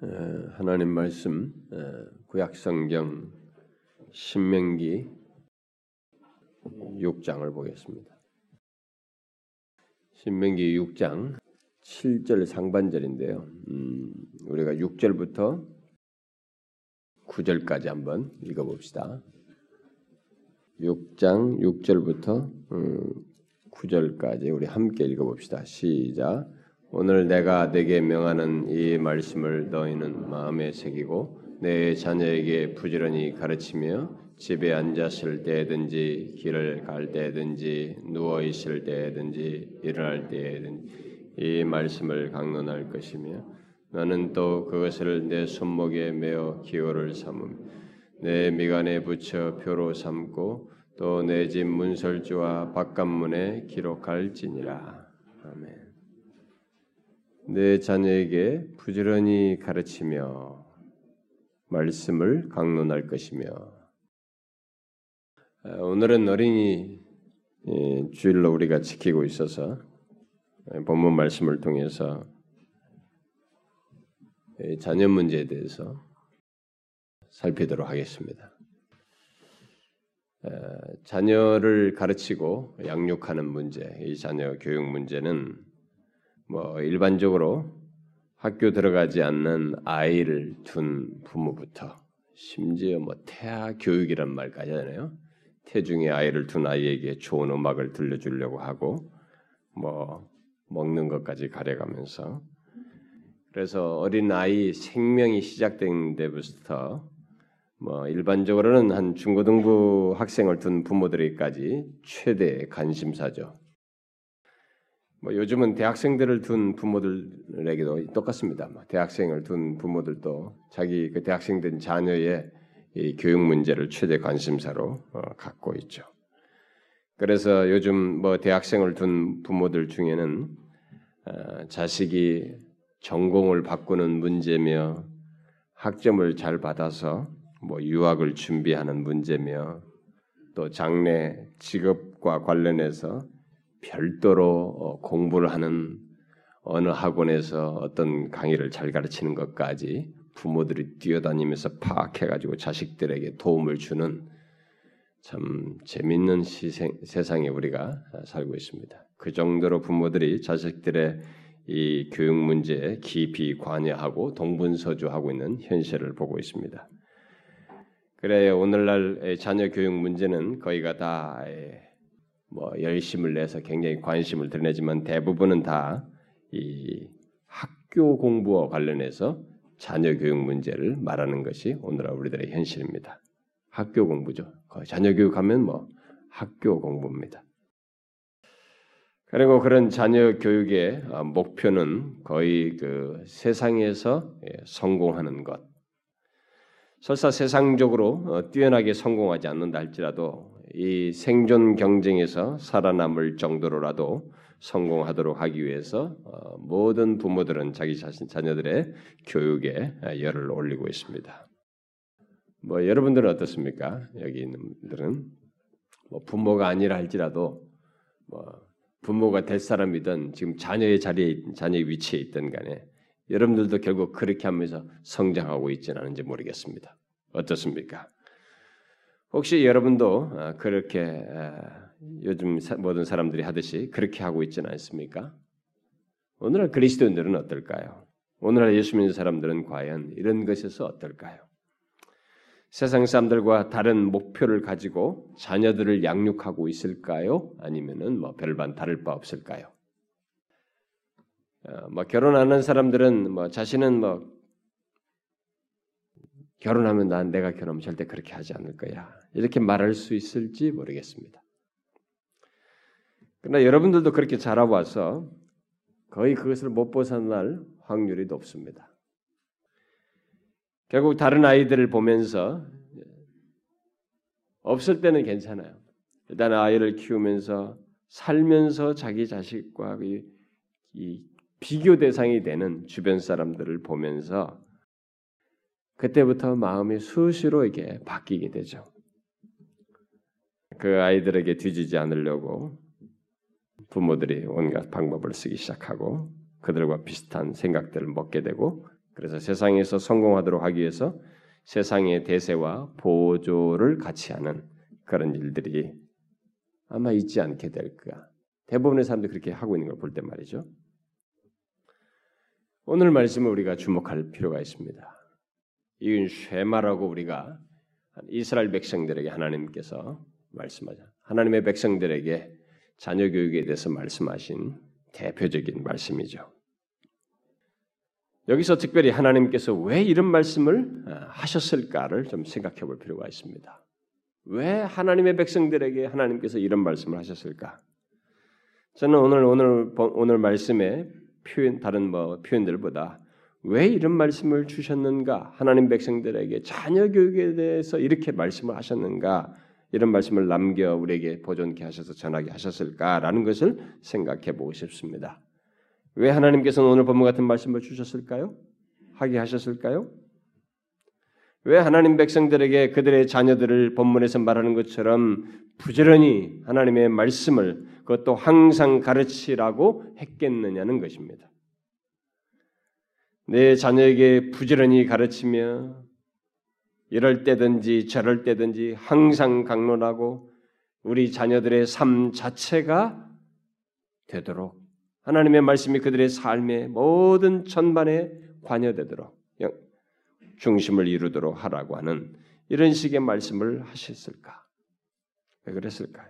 하나님 말씀 구약성경 신명기 6장을 보겠습니다. 신명기 6장 7절 상반절인데요. 음, 우리가 6절부터 9절까지 한번 읽어봅시다. 6장 6절부터 음, 9절까지 우리 함께 읽어봅시다. 시작. 오늘 내가 내게 명하는 이 말씀을 너희는 마음에 새기고 내 자녀에게 부지런히 가르치며 집에 앉았을 때든지 길을 갈 때든지 누워 있을 때든지 일어날 때든지 이 말씀을 강론할 것이며 너는 또 그것을 내 손목에 메어 기호를 삼음 내 미간에 붙여 표로 삼고 또 내 집 문설주와 바깥문에 기록할지니라 아멘. 내 자녀에게 부지런히 가르치며 말씀을 강론할 것이며 아, 오늘은 어린이 예, 주일로 우리가 지키고 있어서 예, 본문 말씀을 통해서 자녀 문제에 대해서 살피도록 하겠습니다. 아, 자녀를 가르치고 양육하는 문제, 이 자녀 교육 문제는 뭐 일반적으로 학교 들어가지 않는 아이를 둔 부모부터 심지어 뭐 태아 교육이란 말까지 하잖아요. 태중의 아이를 둔 아이에게 좋은 음악을 들려주려고 하고 뭐 먹는 것까지 가려가면서 그래서 어린 아이 생명이 시작된 데부터 뭐 일반적으로는 한 중고등부 학생을 둔 부모들에게까지 최대 관심사죠. 뭐 요즘은 대학생들을 둔 부모들에게도 똑같습니다. 뭐 대학생을 둔 부모들도 자기 그 대학생 된 자녀의 이 교육 문제를 최대 관심사로 어, 갖고 있죠. 그래서 요즘 뭐 대학생을 둔 부모들 중에는 어, 자식이 전공을 바꾸는 문제며 학점을 잘 받아서 뭐 유학을 준비하는 문제며 또 장래 직업과 관련해서 별도로 어, 공부를 하는 어느 학원에서 어떤 강의를 잘 가르치는 것까지 부모들이 뛰어다니면서 파악해가지고 자식들에게 도움을 주는 참 재밌는 시생, 세상에 우리가 살고 있습니다. 그 정도로 부모들이 자식들의 이 교육 문제에 깊이 관여하고 동분서주하고 있는 현실을 보고 있습니다. 그래 오늘날 자녀 교육 문제는 거의가 다 뭐 열심을 내서 굉장히 관심을 드러내지만 대부분은 다 이 학교 공부와 관련해서 자녀 교육 문제를 말하는 것이 오늘날 우리들의 현실입니다. 학교 공부죠. 자녀 교육하면 뭐 학교 공부입니다. 그리고 그런 자녀 교육의 어, 목표는 거의 그 세상에서 예, 성공하는 것. 설사 세상적으로 어, 뛰어나게 성공하지 않는다 할지라도 이 생존 경쟁에서 살아남을 정도로라도 성공하도록 하기 위해서 어, 모든 부모들은 자기 자신 자녀들의 교육에 열을 올리고 있습니다. 뭐 여러분들은 어떻습니까? 여기 있는 분들은 뭐 부모가 아니라 할지라도 뭐 부모가 될 사람이든 지금 자녀의 자리에 자녀의 위치에 있든 간에 여러분들도 결국 그렇게 하면서 성장하고 있지는 않은지 모르겠습니다. 어떻습니까? 혹시 여러분도 어, 그렇게 어, 요즘 모든 사람들이 하듯이 그렇게 하고 있지는 않습니까? 오늘날 그리스도인들은 어떨까요? 오늘날 예수 믿는 사람들은 과연 이런 것에서 어떨까요? 세상 사람들과 다른 목표를 가지고 자녀들을 양육하고 있을까요? 아니면은 뭐 별반 다를 바 없을까요? 어, 뭐 결혼하는 사람들은 뭐 자신은 뭐 결혼하면 난 내가 결혼하면 절대 그렇게 하지 않을 거야. 이렇게 말할 수 있을지 모르겠습니다. 그러나 여러분들도 그렇게 자라와서 거의 그것을 못 벗어날 확률이 높습니다. 결국 다른 아이들을 보면서 없을 때는 괜찮아요. 일단 아이를 키우면서 살면서 자기 자식과 이 비교 대상이 되는 주변 사람들을 보면서 그때부터 마음이 수시로 이게 바뀌게 되죠. 그 아이들에게 뒤지지 않으려고 부모들이 온갖 방법을 쓰기 시작하고 그들과 비슷한 생각들을 먹게 되고 그래서 세상에서 성공하도록 하기 위해서 세상의 대세와 보조를 같이 하는 그런 일들이 아마 있지 않게 될 거야. 대부분의 사람들이 그렇게 하고 있는 걸 볼 때 말이죠. 오늘 말씀을 우리가 주목할 필요가 있습니다. 이건 쉐마라고 우리가 이스라엘 백성들에게 하나님께서 말씀하자. 하나님의 백성들에게 자녀 교육에 대해서 말씀하신 대표적인 말씀이죠. 여기서 특별히 하나님께서 왜 이런 말씀을 어, 하셨을까를 좀 생각해 볼 필요가 있습니다. 왜 하나님의 백성들에게 하나님께서 이런 말씀을 하셨을까? 저는 오늘 오늘 오늘 말씀의 표현 다른 뭐 표현들보다 왜 이런 말씀을 주셨는가? 하나님 백성들에게 자녀 교육에 대해서 이렇게 말씀을 하셨는가? 이런 말씀을 남겨 우리에게 보존케 하셔서 전하게 하셨을까라는 것을 생각해 보고 싶습니다. 왜 하나님께서는 오늘 본문 같은 말씀을 주셨을까요? 하게 하셨을까요? 왜 하나님 백성들에게 그들의 자녀들을 본문에서 말하는 것처럼 부지런히 하나님의 말씀을 그것도 항상 가르치라고 했겠느냐는 것입니다. 내 자녀에게 부지런히 가르치며 이럴 때든지 저럴 때든지 항상 강론하고 우리 자녀들의 삶 자체가 되도록 하나님의 말씀이 그들의 삶의 모든 전반에 관여되도록 중심을 이루도록 하라고 하는 이런 식의 말씀을 하셨을까? 왜 그랬을까요?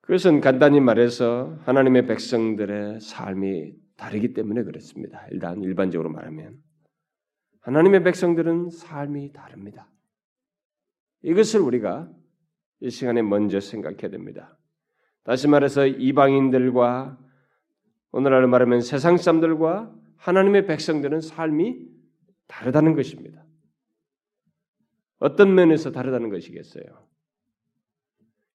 그것은 간단히 말해서 하나님의 백성들의 삶이 다르기 때문에 그렇습니다. 일단 일반적으로 말하면 하나님의 백성들은 삶이 다릅니다. 이것을 우리가 이 시간에 먼저 생각해야 됩니다. 다시 말해서 이방인들과 오늘날 말하면 세상 사람들과 하나님의 백성들은 삶이 다르다는 것입니다. 어떤 면에서 다르다는 것이겠어요?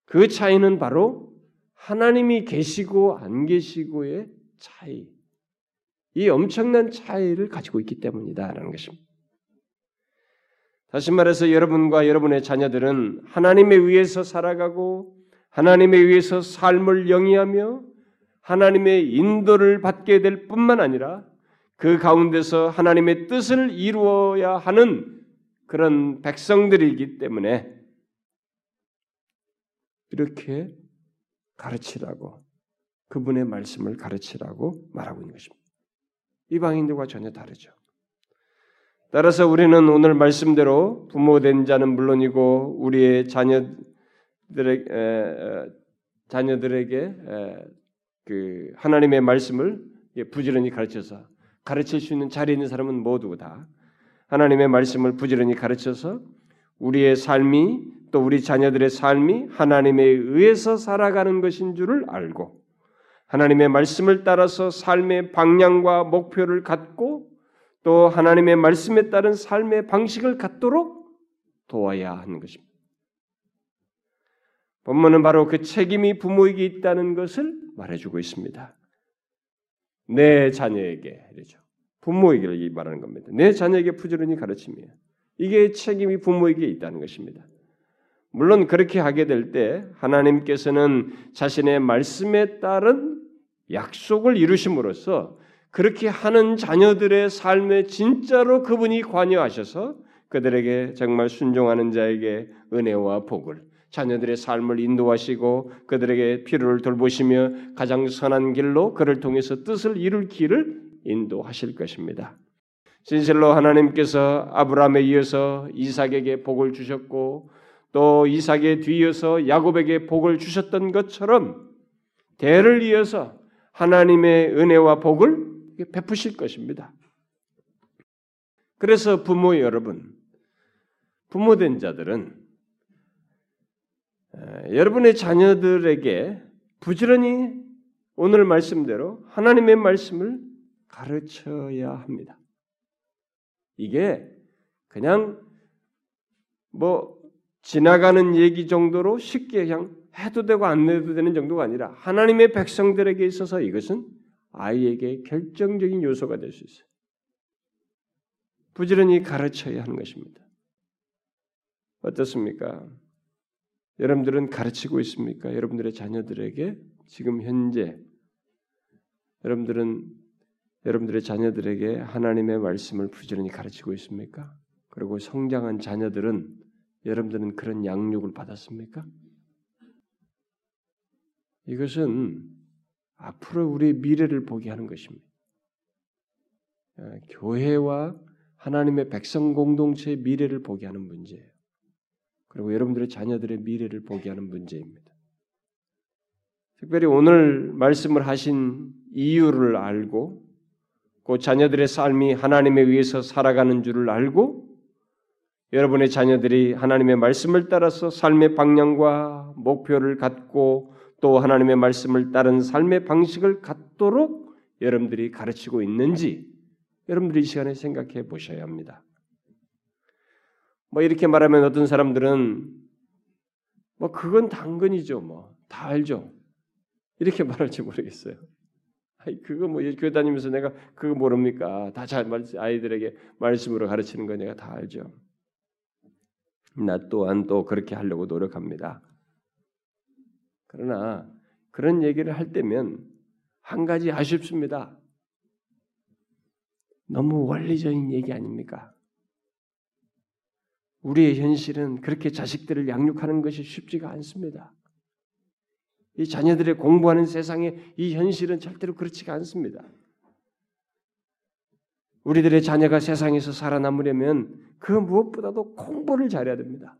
그 차이는 바로 하나님이 계시고 안 계시고의 차이. 이 엄청난 차이를 가지고 있기 때문이다라는 것입니다. 다시 말해서 여러분과 여러분의 자녀들은 하나님에 의해서 살아가고 하나님에 의해서 삶을 영위하며 하나님의 인도를 받게 될 뿐만 아니라 그 가운데서 하나님의 뜻을 이루어야 하는 그런 백성들이기 때문에 이렇게 가르치라고 그분의 말씀을 가르치라고 말하고 있는 것입니다. 이방인들과 전혀 다르죠. 따라서 우리는 오늘 말씀대로 부모된 자는 물론이고 우리의 자녀들의 에, 자녀들에게 에, 그 하나님의 말씀을 부지런히 가르쳐서 가르칠 수 있는 자리에 있는 사람은 모두 다 하나님의 말씀을 부지런히 가르쳐서 우리의 삶이 또 우리 자녀들의 삶이 하나님에 의해서 살아가는 것인 줄을 알고 하나님의 말씀을 따라서 삶의 방향과 목표를 갖고 또 하나님의 말씀에 따른 삶의 방식을 갖도록 도와야 하는 것입니다. 본문은 바로 그 책임이 부모에게 있다는 것을 말해주고 있습니다. 내 자녀에게 이죠 부모에게 말하는 겁니다. 내 자녀에게 부지런히 가르치며 이게 책임이 부모에게 있다는 것입니다. 물론 그렇게 하게 될 때 하나님께서는 자신의 말씀에 따른 약속을 이루심으로써 그렇게 하는 자녀들의 삶에 진짜로 그분이 관여하셔서 그들에게 정말 순종하는 자에게 은혜와 복을 자녀들의 삶을 인도하시고 그들에게 필요를 돌보시며 가장 선한 길로 그를 통해서 뜻을 이룰 길을 인도하실 것입니다. 진실로 하나님께서 아브라함에 이어서 이삭에게 복을 주셨고 또 이삭에 뒤이어서 야곱에게 복을 주셨던 것처럼 대를 이어서 하나님의 은혜와 복을 베푸실 것입니다. 그래서 부모 여러분, 부모된 자들은 여러분의 자녀들에게 부지런히 오늘 말씀대로 하나님의 말씀을 가르쳐야 합니다. 이게 그냥 뭐 지나가는 얘기 정도로 쉽게 그냥 해도 되고 안 해도 되는 정도가 아니라 하나님의 백성들에게 있어서 이것은 아이에게 결정적인 요소가 될 수 있어요. 부지런히 가르쳐야 하는 것입니다. 어떻습니까? 여러분들은 가르치고 있습니까? 여러분들의 자녀들에게 지금 현재 여러분들은 여러분들의 자녀들에게 하나님의 말씀을 부지런히 가르치고 있습니까? 그리고 성장한 자녀들은 여러분들은 그런 양육을 받았습니까? 이것은 앞으로 우리의 미래를 보게 하는 것입니다. 어, 교회와 하나님의 백성 공동체의 미래를 보게 하는 문제예요. 그리고 여러분들의 자녀들의 미래를 보게 하는 문제입니다. 특별히 오늘 말씀을 하신 이유를 알고 그 자녀들의 삶이 하나님에 의해서 살아가는 줄을 알고 여러분의 자녀들이 하나님의 말씀을 따라서 삶의 방향과 목표를 갖고 또 하나님의 말씀을 따른 삶의 방식을 갖도록 여러분들이 가르치고 있는지 여러분들이 이 시간에 생각해 보셔야 합니다. 뭐 이렇게 말하면 어떤 사람들은 뭐 그건 당근이죠, 뭐 다 알죠. 이렇게 말할지 모르겠어요. 아이 그거 뭐 교회 다니면서 내가 그거 모릅니까? 다 잘 아이들에게 말씀으로 가르치는 거 내가 다 알죠. 나 또한 또 그렇게 하려고 노력합니다. 그러나 그런 얘기를 할 때면 한 가지 아쉽습니다. 너무 원리적인 얘기 아닙니까? 우리의 현실은 그렇게 자식들을 양육하는 것이 쉽지가 않습니다. 이 자녀들의 공부하는 세상에 이 현실은 절대로 그렇지가 않습니다. 우리들의 자녀가 세상에서 살아남으려면 그 무엇보다도 공부를 잘해야 됩니다.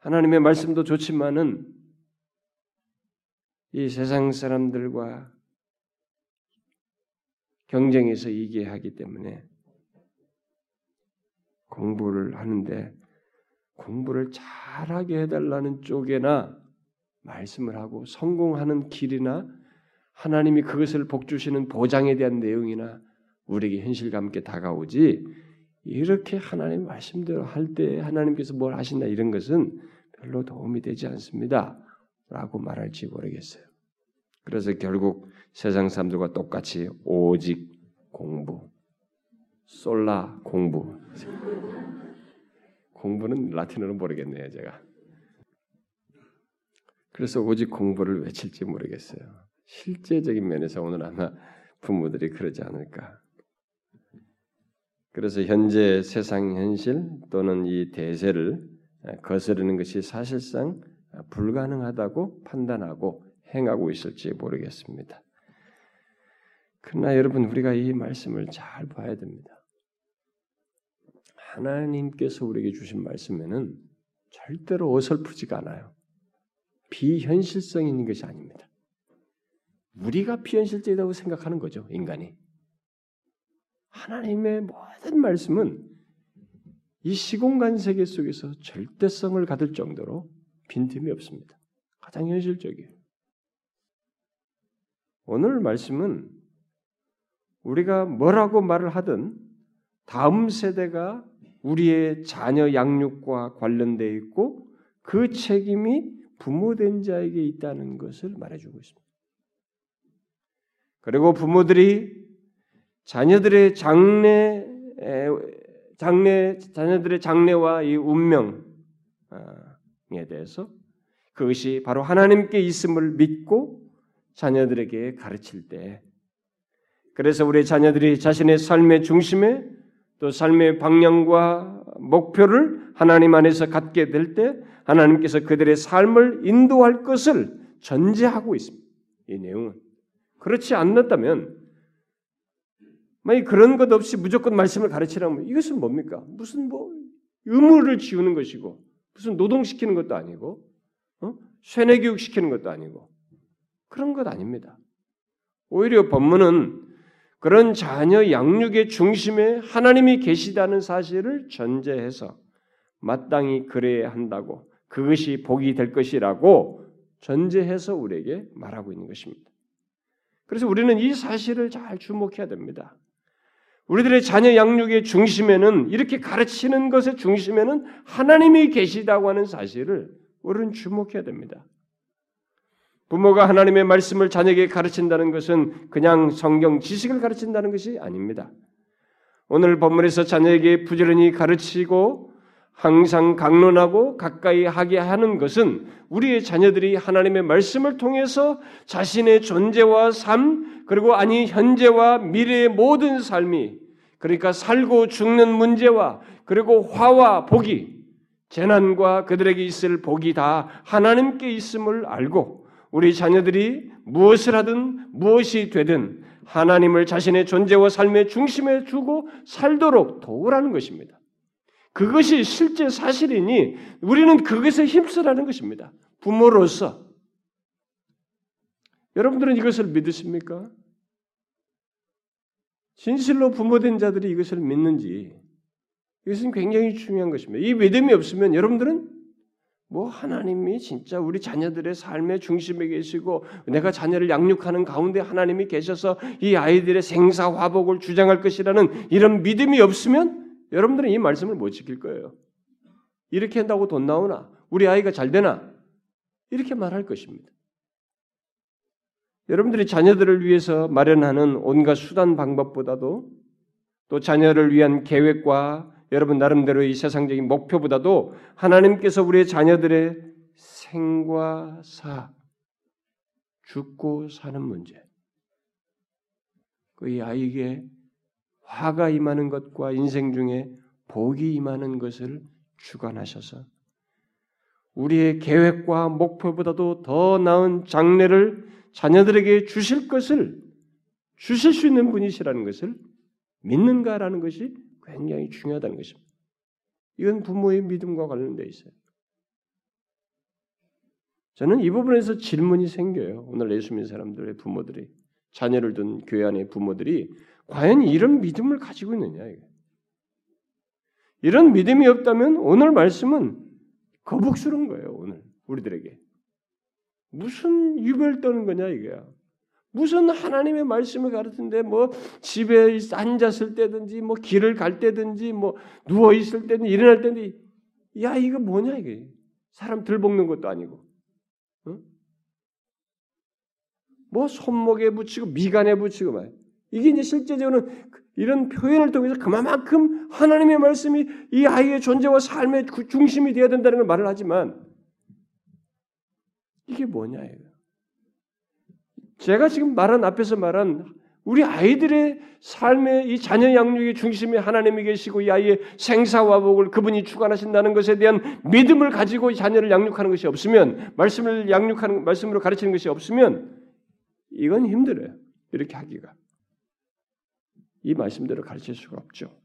하나님의 말씀도 좋지만은 이 세상 사람들과 경쟁에서 이기게 하기 때문에 공부를 하는데 공부를 잘하게 해달라는 쪽에나 말씀을 하고 성공하는 길이나 하나님이 그것을 복주시는 보장에 대한 내용이나 우리에게 현실감 있게 다가오지 이렇게 하나님 말씀대로 할 때 하나님께서 뭘 하신다 이런 것은 별로 도움이 되지 않습니다. 라고 말할지 모르겠어요. 그래서 결국 세상 사람들과 똑같이 오직 공부, 솔라 공부. 공부는 라틴어로 모르겠네요, 제가. 그래서 오직 공부를 외칠지 모르겠어요. 실제적인 면에서 오늘 아마 부모들이 그러지 않을까. 그래서 현재 세상 현실 또는 이 대세를 거스르는 것이 사실상 불가능하다고 판단하고 행하고 있을지 모르겠습니다. 그러나 여러분 우리가 이 말씀을 잘 봐야 됩니다. 하나님께서 우리에게 주신 말씀에는 절대로 어설프지가 않아요. 비현실성 있는 것이 아닙니다. 우리가 비현실적이라고 생각하는 거죠, 인간이. 하나님의 모든 말씀은 이 시공간 세계 속에서 절대성을 가질 정도로 빈틈이 없습니다. 가장 현실적이에요. 오늘 말씀은 우리가 뭐라고 말을 하든 다음 세대가 우리의 자녀 양육과 관련되어 있고 그 책임이 부모된 자에게 있다는 것을 말해주고 있습니다. 그리고 부모들이 자녀들의 장래, 장래, 자녀들의 장래와 이 운명에 대해서 그것이 바로 하나님께 있음을 믿고 자녀들에게 가르칠 때, 그래서 우리 자녀들이 자신의 삶의 중심에 또 삶의 방향과 목표를 하나님 안에서 갖게 될 때 하나님께서 그들의 삶을 인도할 것을 전제하고 있습니다. 이 내용은 그렇지 않았다면 만약 그런 것 없이 무조건 말씀을 가르치라면 이것은 뭡니까? 무슨 뭐 의무를 지우는 것이고 무슨 노동시키는 것도 아니고 어? 쇠뇌 교육 시키는 것도 아니고 그런 것 아닙니다. 오히려 본문은 그런 자녀 양육의 중심에 하나님이 계시다는 사실을 전제해서 마땅히 그래야 한다고 그것이 복이 될 것이라고 전제해서 우리에게 말하고 있는 것입니다. 그래서 우리는 이 사실을 잘 주목해야 됩니다. 우리들의 자녀 양육의 중심에는 이렇게 가르치는 것의 중심에는 하나님이 계시다고 하는 사실을 우리는 주목해야 됩니다. 부모가 하나님의 말씀을 자녀에게 가르친다는 것은 그냥 성경 지식을 가르친다는 것이 아닙니다. 오늘 본문에서 자녀에게 부지런히 가르치고 항상 강론하고 가까이 하게 하는 것은 우리의 자녀들이 하나님의 말씀을 통해서 자신의 존재와 삶 그리고 아니 현재와 미래의 모든 삶이 그러니까 살고 죽는 문제와 그리고 화와 복이 재난과 그들에게 있을 복이 다 하나님께 있음을 알고 우리 자녀들이 무엇을 하든 무엇이 되든 하나님을 자신의 존재와 삶의 중심에 두고 살도록 도우라는 것입니다. 그것이 실제 사실이니 우리는 그것에 힘쓰라는 것입니다. 부모로서 여러분들은 이것을 믿으십니까? 진실로 부모된 자들이 이것을 믿는지 이것은 굉장히 중요한 것입니다. 이 믿음이 없으면 여러분들은 뭐 하나님이 진짜 우리 자녀들의 삶의 중심에 계시고 내가 자녀를 양육하는 가운데 하나님이 계셔서 이 아이들의 생사 화복을 주장할 것이라는 이런 믿음이 없으면 여러분들은 이 말씀을 못 지킬 거예요. 이렇게 한다고 돈 나오나? 우리 아이가 잘 되나? 이렇게 말할 것입니다. 여러분들이 자녀들을 위해서 마련하는 온갖 수단 방법보다도 또 자녀를 위한 계획과 여러분 나름대로 이 세상적인 목표보다도 하나님께서 우리의 자녀들의 생과 사, 죽고 사는 문제, 그 아이에게 화가 임하는 것과 인생 중에 복이 임하는 것을 주관하셔서 우리의 계획과 목표보다도 더 나은 장래를 자녀들에게 주실 것을 주실 수 있는 분이시라는 것을 믿는가라는 것이 굉장히 중요하다는 것입니다. 이건 부모의 믿음과 관련되어 있어요. 저는 이 부분에서 질문이 생겨요. 오늘 예수 믿는 사람들의 부모들이 자녀를 둔 교회 안의 부모들이 과연 이런 믿음을 가지고 있느냐. 이런 믿음이 없다면 오늘 말씀은 거북스러운 거예요. 오늘 우리들에게 무슨 유별 떠는 거냐 이게야. 무슨 하나님의 말씀을 가르치는데 뭐 집에 앉았을 때든지 뭐 길을 갈 때든지 뭐 누워 있을 때든 일어날 때든지 야 이거 뭐냐 이게 사람 들볶는 것도 아니고 응? 뭐 손목에 붙이고 미간에 붙이고 말 이게 이제 실제적으로는 이런 표현을 통해서 그만큼 하나님의 말씀이 이 아이의 존재와 삶의 중심이 되어야 된다는 걸 말을 하지만 이게 뭐냐 이거 제가 지금 말한 앞에서 말한 우리 아이들의 삶의 이 자녀 양육의 중심에 하나님이 계시고 이 아이의 생사화복을 그분이 주관하신다는 것에 대한 믿음을 가지고 자녀를 양육하는 것이 없으면 말씀을 양육하는 말씀으로 가르치는 것이 없으면 이건 힘들어요. 이렇게 하기가 이 말씀대로 가르칠 수가 없죠.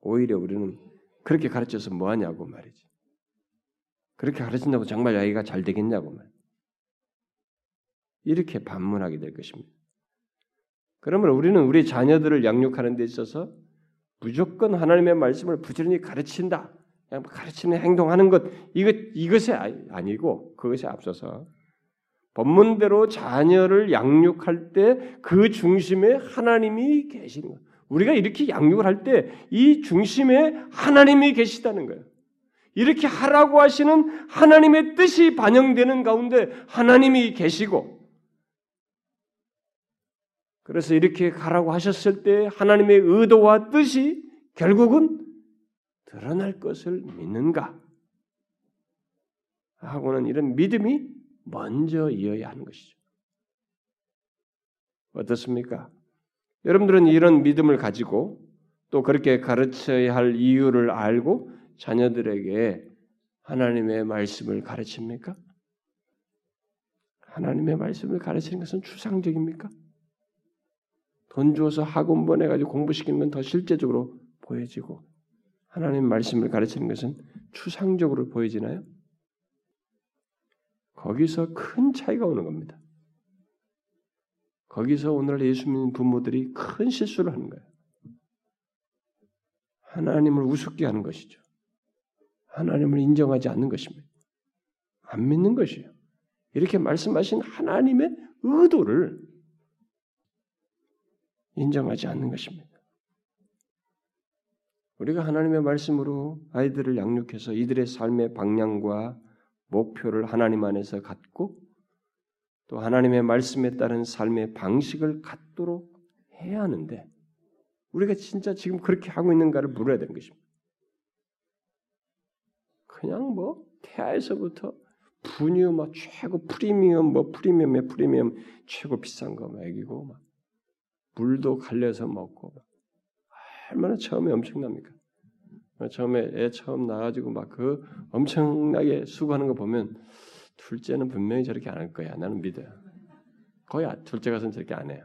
오히려 우리는 그렇게 가르쳐서 뭐 하냐고 말이지. 그렇게 가르친다고 정말 아이가 잘 되겠냐고 말. 이렇게 반문하게 될 것입니다. 그러면 우리는 우리 자녀들을 양육하는 데 있어서 무조건 하나님의 말씀을 부지런히 가르친다. 가르치는 행동하는 것 이것 이것이 아니고 그것에 앞서서 본문대로 자녀를 양육할 때 그 중심에 하나님이 계시는 것. 우리가 이렇게 양육을 할 때 이 중심에 하나님이 계시다는 거예요. 이렇게 하라고 하시는 하나님의 뜻이 반영되는 가운데 하나님이 계시고 그래서 이렇게 가라고 하셨을 때 하나님의 의도와 뜻이 결국은 드러날 것을 믿는가? 하고는 이런 믿음이 먼저 이어야 하는 것이죠. 어떻습니까? 여러분들은 이런 믿음을 가지고 또 그렇게 가르쳐야 할 이유를 알고 자녀들에게 하나님의 말씀을 가르칩니까? 하나님의 말씀을 가르치는 것은 추상적입니까? 돈 주어서 학원 보내가지고 공부시키는 건 더 실제적으로 보여지고 하나님 말씀을 가르치는 것은 추상적으로 보여지나요? 거기서 큰 차이가 오는 겁니다. 거기서 오늘 예수 믿는 부모들이 큰 실수를 하는 거예요. 하나님을 우습게 하는 것이죠. 하나님을 인정하지 않는 것입니다. 안 믿는 것이에요. 이렇게 말씀하신 하나님의 의도를 인정하지 않는 것입니다. 우리가 하나님의 말씀으로 아이들을 양육해서 이들의 삶의 방향과 목표를 하나님 안에서 갖고 또 하나님의 말씀에 따른 삶의 방식을 갖도록 해야 하는데 우리가 진짜 지금 그렇게 하고 있는가를 물어야 되는 것입니다. 그냥 뭐 태아에서부터 분유 막 최고 프리미엄 뭐 프리미엄의 프리미엄 최고 비싼 거 먹이고 막 물도 갈려서 먹고 막 얼마나 처음에 엄청납니까? 처음에 애 처음 나가지고 막 그 엄청나게 수고하는 거 보면 둘째는 분명히 저렇게 안 할 거야. 나는 믿어요. 거의 둘째 가서는 저렇게 안 해요.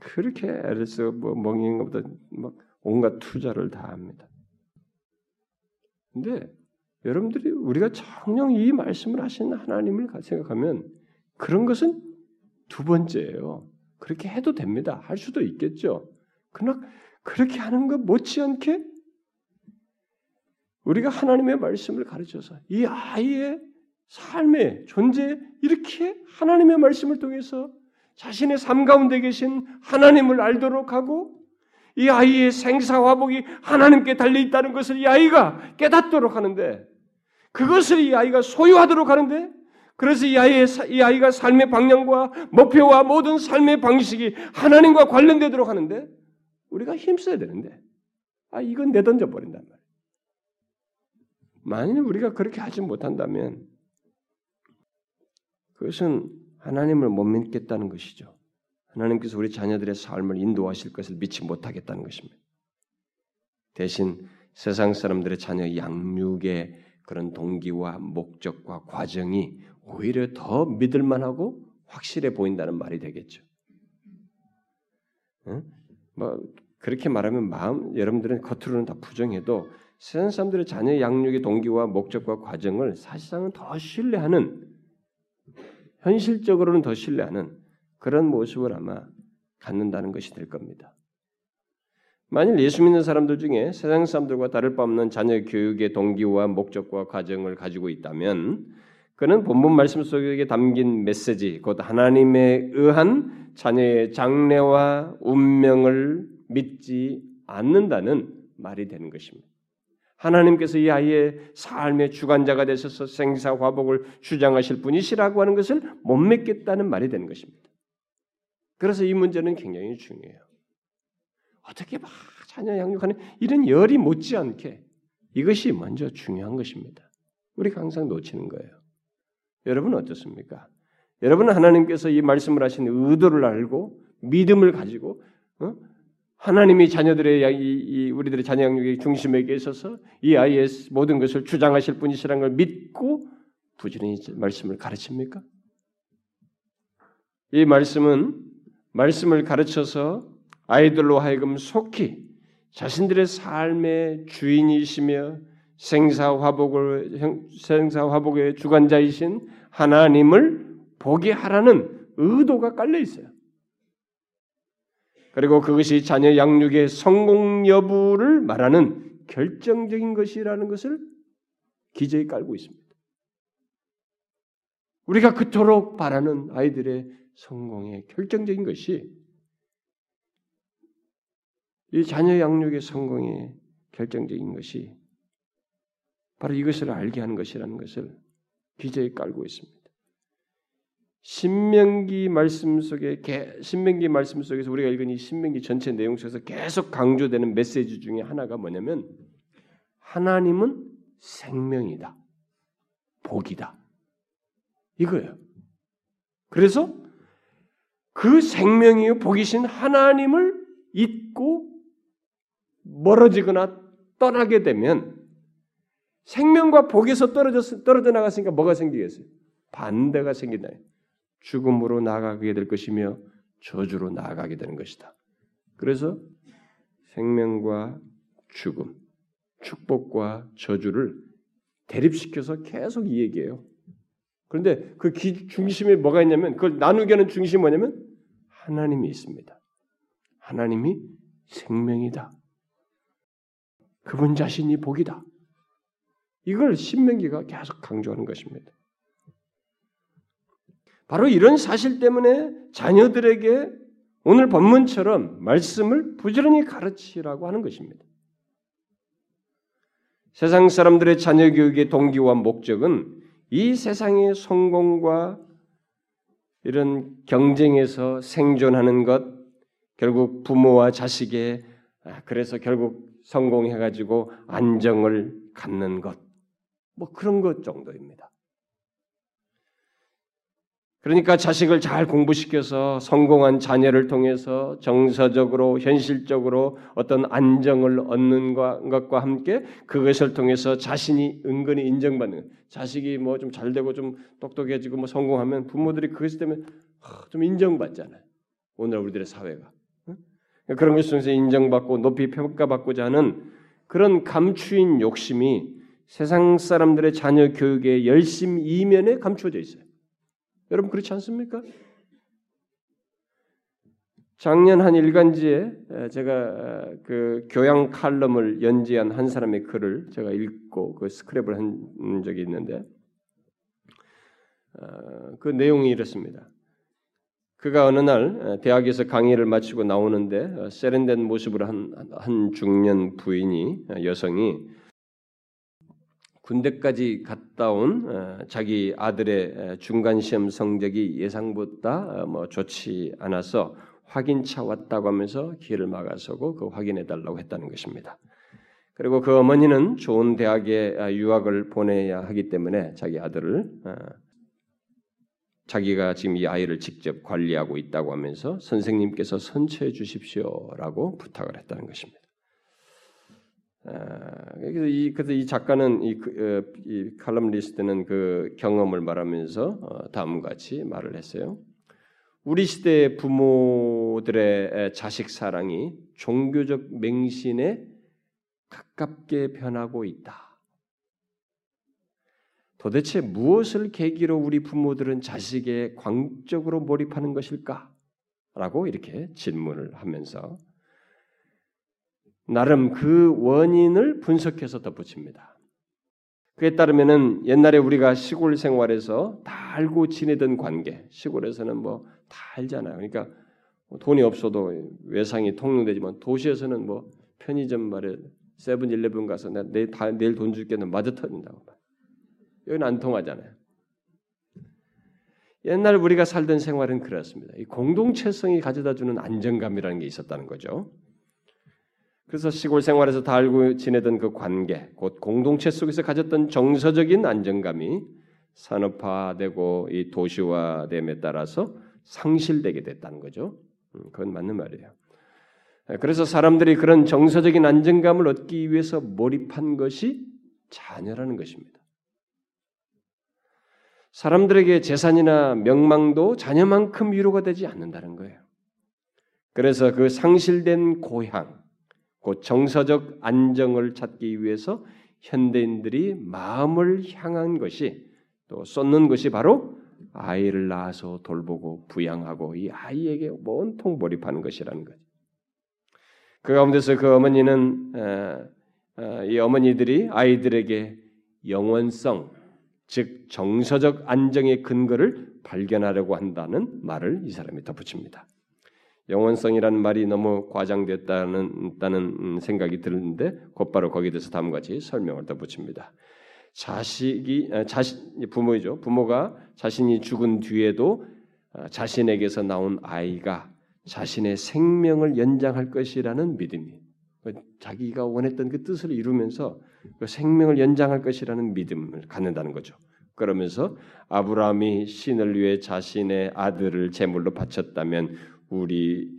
그렇게 애를 쓰고 뭐 먹이는 것보다 막 온갖 투자를 다 합니다. 근데 여러분들이 우리가 정녕 이 말씀을 하신 하나님을 생각하면 그런 것은 두 번째예요. 그렇게 해도 됩니다. 할 수도 있겠죠. 그러나 그렇게 하는 것 못지않게 우리가 하나님의 말씀을 가르쳐서 이 아이의 삶의 존재 이렇게 하나님의 말씀을 통해서 자신의 삶 가운데 계신 하나님을 알도록 하고 이 아이의 생사화복이 하나님께 달려 있다는 것을 이 아이가 깨닫도록 하는데 그것을 이 아이가 소유하도록 하는데 그래서 이 아이의 이 아이가 삶의 방향과 목표와 모든 삶의 방식이 하나님과 관련되도록 하는데 우리가 힘써야 되는데 아 이건 내던져 버린단 말이에요. 만일 우리가 그렇게 하지 못한다면 그것은 하나님을 못 믿겠다는 것이죠. 하나님께서 우리 자녀들의 삶을 인도하실 것을 믿지 못하겠다는 것입니다. 대신 세상 사람들의 자녀 양육의 그런 동기와 목적과 과정이 오히려 더 믿을만하고 확실해 보인다는 말이 되겠죠. 응? 뭐 그렇게 말하면 마음 여러분들은 겉으로는 다 부정해도 세상 사람들의 자녀 양육의 동기와 목적과 과정을 사실상은 더 신뢰하는 현실적으로는 더 신뢰하는 그런 모습을 아마 갖는다는 것이 될 겁니다. 만일 예수 믿는 사람들 중에 세상 사람들과 다를 바 없는 자녀 교육의 동기와 목적과 과정을 가지고 있다면 그는 본문 말씀 속에 담긴 메시지 곧 하나님에 의한 자녀의 장래와 운명을 믿지 않는다는 말이 되는 것입니다. 하나님께서 이 아이의 삶의 주관자가 되셔서 생사화복을 주장하실 분이시라고 하는 것을 못 믿겠다는 말이 되는 것입니다. 그래서 이 문제는 굉장히 중요해요. 어떻게 막 자녀 양육하는 이런 열이 못지않게 이것이 먼저 중요한 것입니다. 우리가 항상 놓치는 거예요. 여러분은 어떻습니까? 여러분은 하나님께서 이 말씀을 하신 의도를 알고 믿음을 가지고 어? 하나님이 자녀들의 이, 이 우리들의 자녀 양육의 중심에 있어서 이 아이의 모든 것을 주장하실 분이시라는 걸 믿고 부지런히 말씀을 가르칩니까? 이 말씀은 말씀을 가르쳐서 아이들로 하여금 속히 자신들의 삶의 주인이시며 생사화복을 생사화복의 주관자이신 하나님을 보게 하라는 의도가 깔려 있어요. 그리고 그것이 자녀 양육의 성공 여부를 말하는 결정적인 것이라는 것을 기저에 깔고 있습니다. 우리가 그토록 바라는 아이들의 성공의 결정적인 것이 이 자녀 양육의 성공의 결정적인 것이 바로 이것을 알게 하는 것이라는 것을 기저에 깔고 있습니다. 신명기 말씀 속에 신명기 말씀 속에서 우리가 읽은 이 신명기 전체 내용 속에서 계속 강조되는 메시지 중에 하나가 뭐냐면 하나님은 생명이다. 복이다. 이거예요. 그래서 그 생명이요 복이신 하나님을 잊고 멀어지거나 떠나게 되면 생명과 복에서 떨어져 떨어져 나갔으니까 뭐가 생기겠어요? 반대가 생긴다. 죽음으로 나아가게 될 것이며 저주로 나아가게 되는 것이다. 그래서 생명과 죽음, 축복과 저주를 대립시켜서 계속 이 얘기해요. 그런데 그 기, 중심에 뭐가 있냐면 그걸 나누게 하는 중심이 뭐냐면 하나님이 있습니다. 하나님이 생명이다. 그분 자신이 복이다. 이걸 신명기가 계속 강조하는 것입니다. 바로 이런 사실 때문에 자녀들에게 오늘 본문처럼 말씀을 부지런히 가르치라고 하는 것입니다. 세상 사람들의 자녀 교육의 동기와 목적은 이 세상의 성공과 이런 경쟁에서 생존하는 것, 결국 부모와 자식의 아, 그래서 결국 성공해가지고 안정을 갖는 것 뭐 그런 것 정도입니다. 그러니까 자식을 잘 공부시켜서 성공한 자녀를 통해서 정서적으로 현실적으로 어떤 안정을 얻는 것과 함께 그것을 통해서 자신이 은근히 인정받는 자식이 뭐 좀 잘 되고 좀 똑똑해지고 뭐 성공하면 부모들이 그것 때문에 좀 인정받잖아요. 오늘 우리들의 사회가 그런 것 중에서 인정받고 높이 평가받고자 하는 그런 감추인 욕심이 세상 사람들의 자녀 교육의 열심 이면에 감추어져 있어요. 여러분 그렇지 않습니까? 작년 한 일간지에 제가 그 교양 칼럼을 연재한 한 사람의 글을 제가 읽고 그 스크랩을 한 적이 있는데 어, 그 내용이 이렇습니다. 그가 어느 날 대학에서 강의를 마치고 나오는데 어, 세련된 모습으로 한, 한 중년 부인이 어, 여성이 군대까지 갔 다온 어, 자기 아들의 중간 시험 성적이 예상보다 어, 뭐 좋지 않아서 확인차 왔다고 하면서 길을 막아서고 그 확인해 달라고 했다는 것입니다. 그리고 그 어머니는 좋은 대학에 아, 유학을 보내야 하기 때문에 자기 아들을 어, 자기가 지금 이 아이를 직접 관리하고 있다고 하면서 선생님께서 선처해 주십시오라고 부탁을 했다는 것입니다. 아, 그래서 이 그래서 이 작가는 이, 그, 어, 이 칼럼리스트는 그 경험을 말하면서 어, 다음과 같이 말을 했어요. 우리 시대 부모들의 자식 사랑이 종교적 맹신에 가깝게 변하고 있다. 도대체 무엇을 계기로 우리 부모들은 자식에 광적으로 몰입하는 것일까? 라고 이렇게 질문을 하면서 나름 그 원인을 분석해서 덧붙입니다. 그에 따르면은 옛날에 우리가 시골 생활에서 다 알고 지내던 관계, 시골에서는 뭐 다 알잖아요. 그러니까 뭐 돈이 없어도 외상이 통용되지만 도시에서는 뭐 편의점 말에 세븐일레븐 가서 내가 내일, 다, 내일 돈 줄게는 맞아 터진다고. 여기는 안 통하잖아요. 옛날 우리가 살던 생활은 그렇습니다. 이 공동체성이 가져다 주는 안정감이라는 게 있었다는 거죠. 그래서 시골 생활에서 다 알고 지내던 그 관계, 곧 공동체 속에서 가졌던 정서적인 안정감이 산업화되고 이 도시화됨에 따라서 상실되게 됐다는 거죠. 음, 그건 맞는 말이에요. 그래서 사람들이 그런 정서적인 안정감을 얻기 위해서 몰입한 것이 자녀라는 것입니다. 사람들에게 재산이나 명망도 자녀만큼 위로가 되지 않는다는 거예요. 그래서 그 상실된 고향, 곧 정서적 안정을 찾기 위해서 현대인들이 마음을 향한 것이 또 쏟는 것이 바로 아이를 낳아서 돌보고 부양하고 이 아이에게 온통 몰입하는 것이라는 거죠. 그 가운데서 그 어머니는 이 어머니들이 아이들에게 영원성, 즉 정서적 안정의 근거를 발견하려고 한다는 말을 이 사람이 덧붙입니다. 영원성이라는 말이 너무 과장됐다는 다는 생각이 드는데 곧바로 거기에 대해서 다음과 같이 설명을 덧붙입니다. 자식이 아, 자신 부모이죠. 부모가 자신이 죽은 뒤에도 아, 자신에게서 나온 아이가 자신의 생명을 연장할 것이라는 믿음이 자기가 원했던 그 뜻을 이루면서 그 생명을 연장할 것이라는 믿음을 갖는다는 거죠. 그러면서 아브라함이 신을 위해 자신의 아들을 제물로 바쳤다면 우리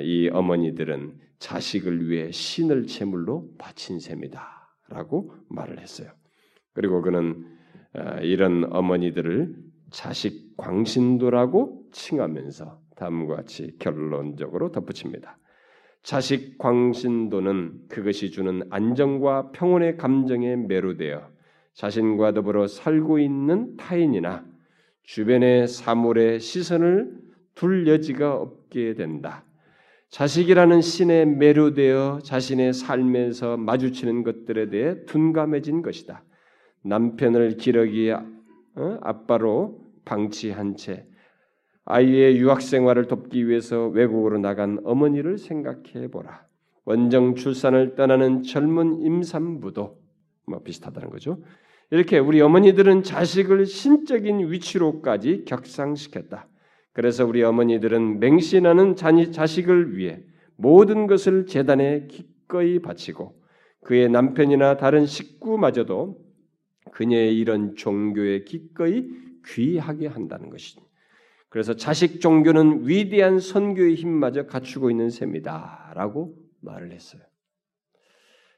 이 어머니들은 자식을 위해 신을 제물로 바친 셈이다라고 말을 했어요. 그리고 그는 이런 어머니들을 자식 광신도라고 칭하면서 다음과 같이 결론적으로 덧붙입니다. 자식 광신도는 그것이 주는 안정과 평온의 감정에 매료되어 자신과 더불어 살고 있는 타인이나 주변의 사물의 시선을 둘 여지가 없게 된다. 자식이라는 신에 매료되어 자신의 삶에서 마주치는 것들에 대해 둔감해진 것이다. 남편을 기러기 어? 아빠로 방치한 채 아이의 유학 생활을 돕기 위해서 외국으로 나간 어머니를 생각해 보라. 원정 출산을 떠나는 젊은 임산부도 뭐 비슷하다는 거죠. 이렇게 우리 어머니들은 자식을 신적인 위치로까지 격상시켰다. 그래서 우리 어머니들은 맹신하는 자식을 위해 모든 것을 재단에 기꺼이 바치고 그의 남편이나 다른 식구마저도 그녀의 이런 종교에 기꺼이 귀하게 한다는 것이니 그래서 자식 종교는 위대한 선교의 힘마저 갖추고 있는 셈이다 라고 말을 했어요.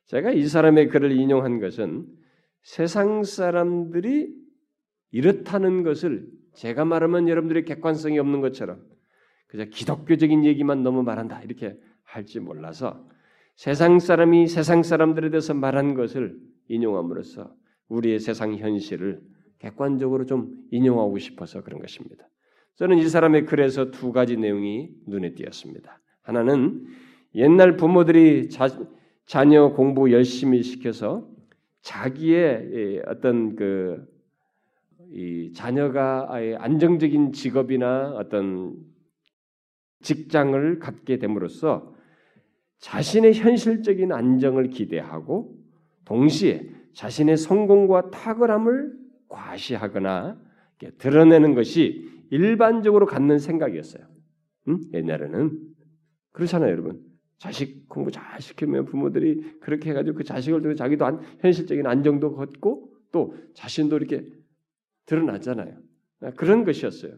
제가 이 사람의 글을 인용한 것은 세상 사람들이 이렇다는 것을 제가 말하면 여러분들이 객관성이 없는 것처럼 그저 기독교적인 얘기만 너무 말한다 이렇게 할지 몰라서 세상 사람이 세상 사람들에 대해서 말한 것을 인용함으로써 우리의 세상 현실을 객관적으로 좀 인용하고 싶어서 그런 것입니다. 저는 이 사람의 글에서 두 가지 내용이 눈에 띄었습니다. 하나는 옛날 부모들이 자, 자녀 공부 열심히 시켜서 자기의 어떤 그 이 자녀가 안정적인 직업이나 어떤 직장을 갖게 됨으로써 자신의 현실적인 안정을 기대하고 동시에 자신의 성공과 탁월함을 과시하거나 드러내는 것이 일반적으로 갖는 생각이었어요. 응? 옛날에는 그렇잖아요, 여러분. 자식 공부 잘 시키면 부모들이 그렇게 해가지고 그 자식을 통해 자기도 안, 현실적인 안정도 걷고 또 자신도 이렇게 드러나잖아요. 그런 것이었어요.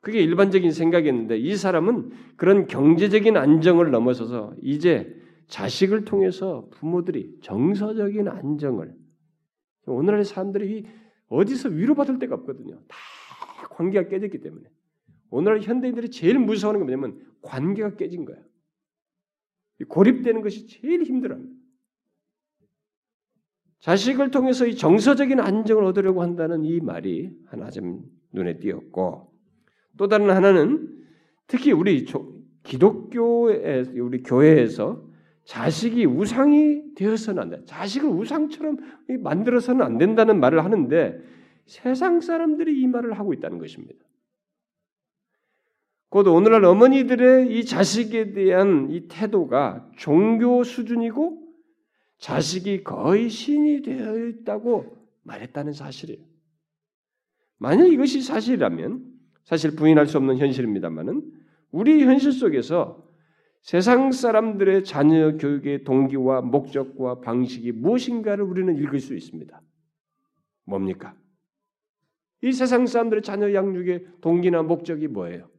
그게 일반적인 생각이었는데 이 사람은 그런 경제적인 안정을 넘어서서 이제 자식을 통해서 부모들이 정서적인 안정을 오늘날의 사람들이 어디서 위로받을 데가 없거든요. 다 관계가 깨졌기 때문에 오늘날 현대인들이 제일 무서워하는 게 뭐냐면 관계가 깨진 거야. 고립되는 것이 제일 힘들어합니다. 자식을 통해서 이 정서적인 안정을 얻으려고 한다는 이 말이 하나 좀 눈에 띄었고 또 다른 하나는 특히 우리 기독교의 우리 교회에서 자식이 우상이 되어서는 안 돼. 자식을 우상처럼 만들어서는 안 된다는 말을 하는데 세상 사람들이 이 말을 하고 있다는 것입니다. 곧 오늘날 어머니들의 이 자식에 대한 이 태도가 종교 수준이고 자식이 거의 신이 되어 있다고 말했다는 사실이에요. 만약 이것이 사실이라면 사실 부인할 수 없는 현실입니다만은 우리 현실 속에서 세상 사람들의 자녀 교육의 동기와 목적과 방식이 무엇인가를 우리는 읽을 수 있습니다. 뭡니까? 이 세상 사람들의 자녀 양육의 동기나 목적이 뭐예요?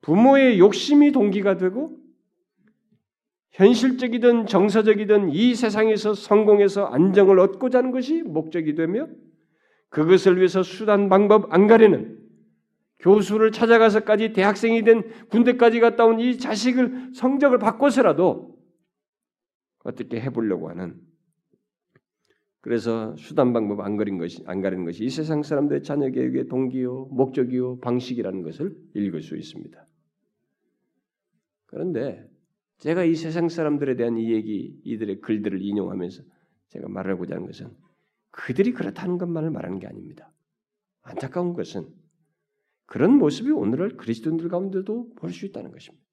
부모의 욕심이 동기가 되고 현실적이든 정서적이든 이 세상에서 성공해서 안정을 얻고자 하는 것이 목적이 되며 그것을 위해서 수단 방법 안 가리는 교수를 찾아가서까지 대학생이 된 군대까지 갔다 온 이 자식을 성적을 바꿔서라도 어떻게 해보려고 하는 그래서 수단 방법 안 가린 것이 안 가리는 것이 이 세상 사람들의 자녀 교육의 동기요 목적이요 방식이라는 것을 읽을 수 있습니다. 그런데 제가 이 세상 사람들에 대한 이 얘기 이들의 글들을 인용하면서 제가 말하고자 하는 것은 그들이 그렇다는 것만을 말하는 게 아닙니다. 안타까운 것은 그런 모습이 오늘날 그리스도인들 가운데도 볼 수 있다는 것입니다.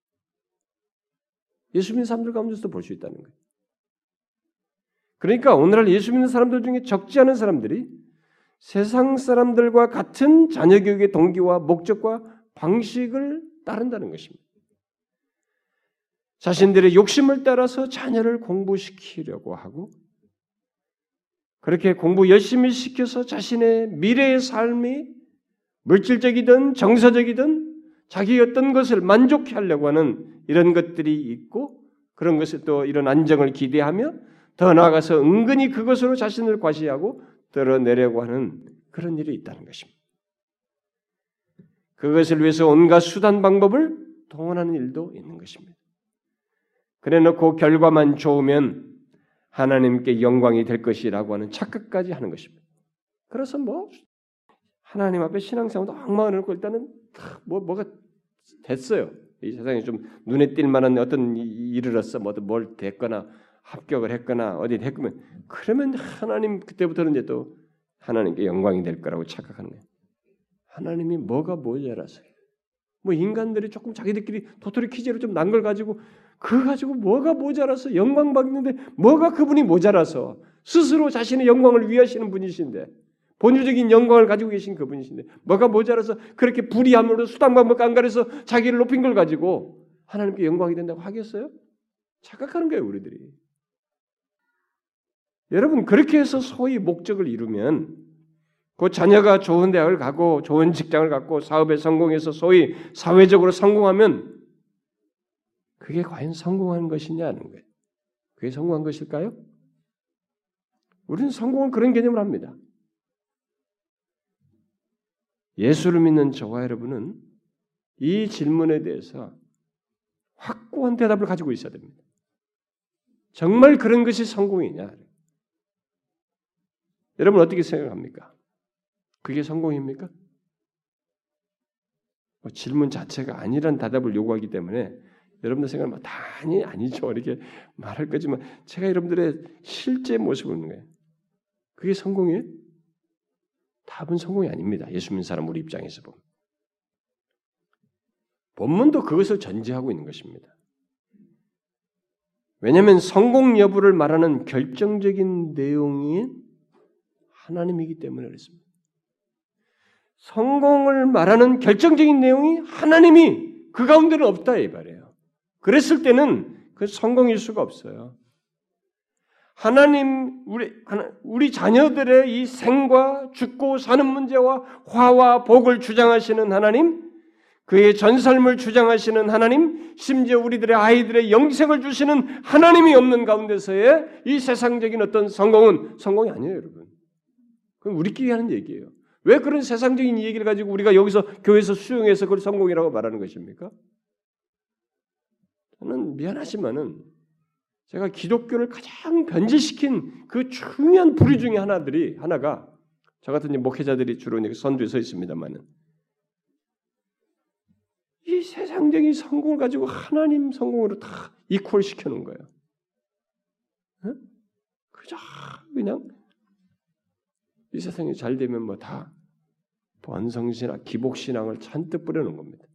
예수 믿는 사람들 가운데서도 볼 수 있다는 거예요. 그러니까 오늘날 예수 믿는 사람들 중에 적지 않은 사람들이 세상 사람들과 같은 자녀 교육의 동기와 목적과 방식을 따른다는 것입니다. 자신들의 욕심을 따라서 자녀를 공부시키려고 하고 그렇게 공부 열심히 시켜서 자신의 미래의 삶이 물질적이든 정서적이든 자기 어떤 것을 만족해 하려고 하는 이런 것들이 있고 그런 것을 또 이런 안정을 기대하며 더 나아가서 은근히 그것으로 자신을 과시하고 드러내려고 하는 그런 일이 있다는 것입니다. 그것을 위해서 온갖 수단 방법을 동원하는 일도 있는 것입니다. 그래 놓고 결과만 좋으면 하나님께 영광이 될 것이라고 하는 착각까지 하는 것입니다. 그래서 뭐 하나님 앞에 신앙생활도 엉망을 놓고 일단은 뭐 뭐가 됐어요. 이 세상에 좀 눈에 띌 만한 어떤 일을 했어, 뭐뭘 됐거나 합격을 했거나 어디 했으면 그러면 하나님 그때부터는 이제 또 하나님께 영광이 될 거라고 착각하는 거예요. 하나님이 뭐가 모자라서요? 뭐 인간들이 조금 자기들끼리 도토리 퀴즈로 좀 난 걸 가지고 그거 가지고 뭐가 모자라서 영광 받는데 뭐가 그분이 모자라서 스스로 자신의 영광을 위하시는 분이신데 본유적인 영광을 가지고 계신 그분이신데 뭐가 모자라서 그렇게 불의함으로 수단방법 깡가려서 자기를 높인 걸 가지고 하나님께 영광이 된다고 하겠어요? 착각하는 거예요 우리들이. 여러분 그렇게 해서 소위 목적을 이루면 그 자녀가 좋은 대학을 가고 좋은 직장을 갖고 사업에 성공해서 소위 사회적으로 성공하면 그게 과연 성공한 것이냐는 거예요. 그게 성공한 것일까요? 우리는 성공을 그런 개념을 합니다. 예수를 믿는 저와 여러분은 이 질문에 대해서 확고한 대답을 가지고 있어야 됩니다. 정말 그런 것이 성공이냐? 여러분 어떻게 생각합니까? 그게 성공입니까? 뭐 질문 자체가 아니란 대답을 요구하기 때문에 여러분들 생각은 뭐 다니 아니죠 이렇게 말할 거지만 제가 여러분들의 실제 모습을 보는 거예요. 그게 성공이에요? 답은 성공이 아닙니다. 예수 믿는 사람 우리 입장에서 보면. 본문도 그것을 전제하고 있는 것입니다. 왜냐하면 성공 여부를 말하는 결정적인 내용이 하나님이기 때문에 그렇습니다. 성공을 말하는 결정적인 내용이 하나님이 그 가운데는 없다 이 말이에요. 그랬을 때는 그 성공일 수가 없어요. 하나님 우리 우리 자녀들의 이 생과 죽고 사는 문제와 화와 복을 주장하시는 하나님, 그의 전 삶을 주장하시는 하나님, 심지어 우리들의 아이들의 영생을 주시는 하나님이 없는 가운데서의 이 세상적인 어떤 성공은 성공이 아니에요, 여러분. 그건 우리끼리 하는 얘기예요. 왜 그런 세상적인 얘기를 가지고 우리가 여기서 교회에서 수용해서 그걸 성공이라고 말하는 것입니까? 저는 미안하지만은 제가 기독교를 가장 변질시킨 그 중요한 부류 중에 하나들이 하나가 저 같은 목회자들이 주로 선두에 서 있습니다만은 이 세상적인 성공을 가지고 하나님 성공으로 다 이퀄 시켜놓은 거예요. 그저 그냥 이 세상이 잘 되면 뭐 다 번성신학, 기복신앙을 잔뜩 뿌려놓은 겁니다.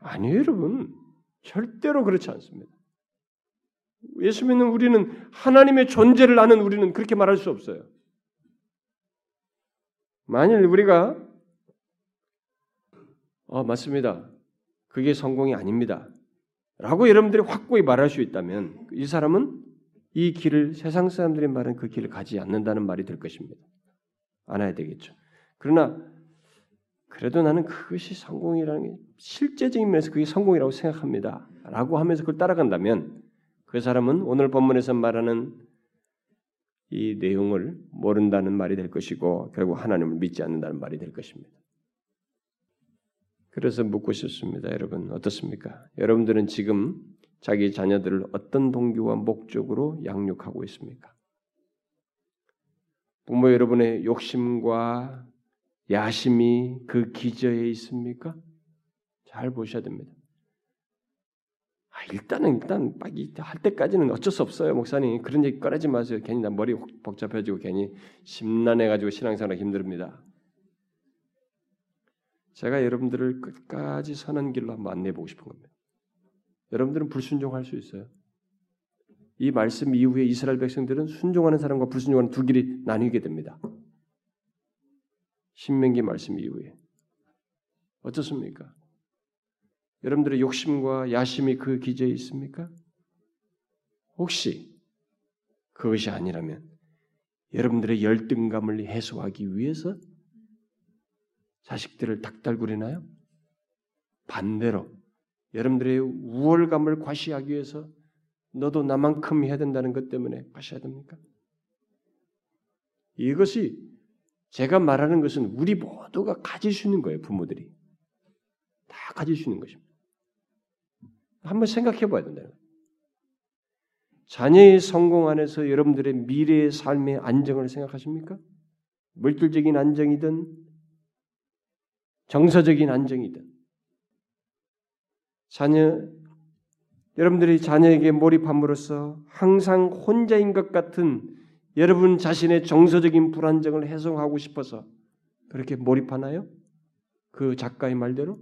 아니에요, 여러분. 절대로 그렇지 않습니다. 예수 믿는 우리는 하나님의 존재를 아는 우리는 그렇게 말할 수 없어요. 만일 우리가 어, 맞습니다. 그게 성공이 아닙니다. 라고 여러분들이 확고히 말할 수 있다면 이 사람은 이 길을 세상 사람들이 말하는 그 길을 가지 않는다는 말이 될 것입니다. 안아야 되겠죠. 그러나 그래도 나는 그것이 성공이라는 게 실제적인 면에서 그게 성공이라고 생각합니다. 라고 하면서 그걸 따라간다면 그 사람은 오늘 본문에서 말하는 이 내용을 모른다는 말이 될 것이고 결국 하나님을 믿지 않는다는 말이 될 것입니다. 그래서 묻고 싶습니다. 여러분 어떻습니까? 여러분들은 지금 자기 자녀들을 어떤 동기와 목적으로 양육하고 있습니까? 부모 여러분의 욕심과 야심이 그 기저에 있습니까? 잘 보셔야 됩니다. 아, 일단은 일단 할 때까지는 어쩔 수 없어요, 목사님. 그런 얘기 꺼내지 마세요. 괜히 나 머리 복잡해지고 괜히 심란해가지고 신앙생활 힘듭니다. 제가 여러분들을 끝까지 선한 길로 한번 안내해 보고 싶은 겁니다. 여러분들은 불순종할 수 있어요. 이 말씀 이후에 이스라엘 백성들은 순종하는 사람과 불순종하는 두 길이 나뉘게 됩니다. 신명기 말씀 이후에 어떻습니까? 여러분들의 욕심과 야심이 그 기저에 있습니까? 혹시 그것이 아니라면 여러분들의 열등감을 해소하기 위해서 자식들을 닥달구리나요? 반대로 여러분들의 우월감을 과시하기 위해서 너도 나만큼 해야 된다는 것 때문에 과시해야 됩니까? 이것이 제가 말하는 것은 우리 모두가 가질 수 있는 거예요, 부모들이. 다 가질 수 있는 것입니다. 한번 생각해 봐야 된다. 자녀의 성공 안에서 여러분들의 미래의 삶의 안정을 생각하십니까? 물질적인 안정이든 정서적인 안정이든 자녀 여러분들이 자녀에게 몰입함으로써 항상 혼자인 것 같은 여러분 자신의 정서적인 불안정을 해소하고 싶어서 그렇게 몰입하나요? 그 작가의 말대로?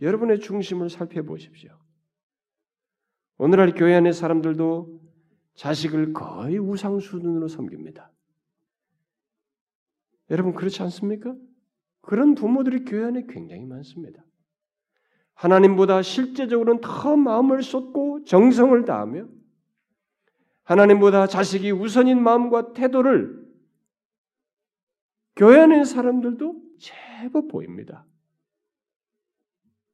여러분의 중심을 살펴보십시오. 오늘날 교회 안의 사람들도 자식을 거의 우상 수준으로 섬깁니다. 여러분 그렇지 않습니까? 그런 부모들이 교회 안에 굉장히 많습니다. 하나님보다 실제적으로는 더 마음을 쏟고 정성을 다하며 하나님보다 자식이 우선인 마음과 태도를 교회 안에 사람들도 제법 보입니다.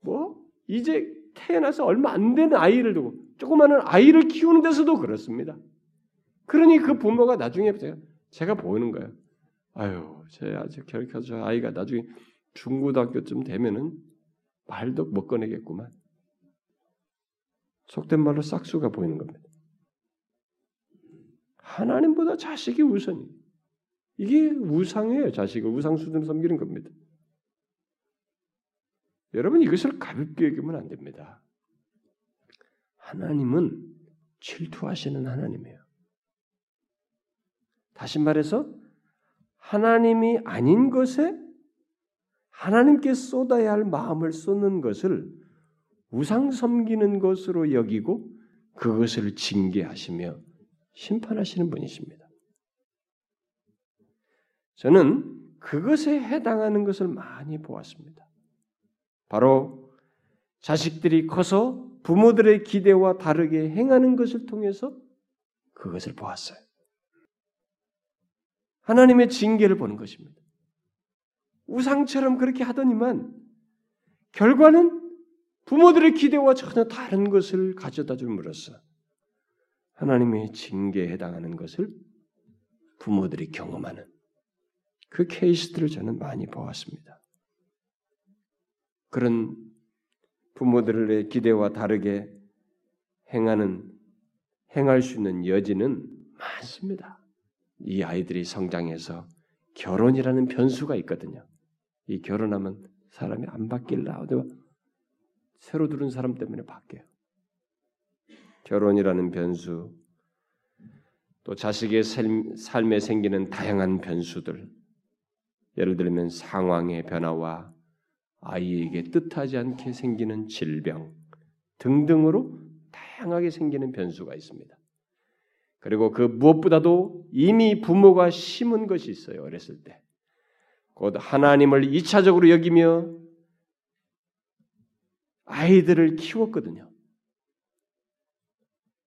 뭐 이제 태어나서 얼마 안 되는 아이를 두고 조그마한 아이를 키우는 데서도 그렇습니다. 그러니 그 부모가 나중에 제가, 제가 보이는 거예요. 아유, 제 아직 결켜서 아이가 나중에 중고등학교쯤 되면은 말도 못 꺼내겠구만. 속된 말로 싹수가 보이는 겁니다. 하나님보다 자식이 우선이. 이게 우상이에요. 자식을 우상 수준으로 섬기는 겁니다. 여러분 이것을 가볍게 여기면 안 됩니다. 하나님은 질투하시는 하나님이에요. 다시 말해서 하나님이 아닌 것에 하나님께 쏟아야 할 마음을 쏟는 것을 우상 섬기는 것으로 여기고 그것을 징계하시며 심판하시는 분이십니다. 저는 그것에 해당하는 것을 많이 보았습니다. 바로 자식들이 커서 부모들의 기대와 다르게 행하는 것을 통해서 그것을 보았어요. 하나님의 징계를 보는 것입니다. 우상처럼 그렇게 하더니만 결과는 부모들의 기대와 전혀 다른 것을 가져다 줌으로써 하나님의 징계에 해당하는 것을 부모들이 경험하는 그 케이스들을 저는 많이 보았습니다. 그런 부모들의 기대와 다르게 행하는 행할 수 있는 여지는 많습니다. 이 아이들이 성장해서 결혼이라는 변수가 있거든요. 이 결혼하면 사람이 안 바뀔라. 새로 들은 사람 때문에 바뀌어요. 결혼이라는 변수, 또 자식의 삶에 생기는 다양한 변수들, 예를 들면 상황의 변화와 아이에게 뜻하지 않게 생기는 질병 등등으로 다양하게 생기는 변수가 있습니다. 그리고 그 무엇보다도 이미 부모가 심은 것이 있어요. 어렸을 때. 곧 하나님을 이차적으로 여기며 아이들을 키웠거든요.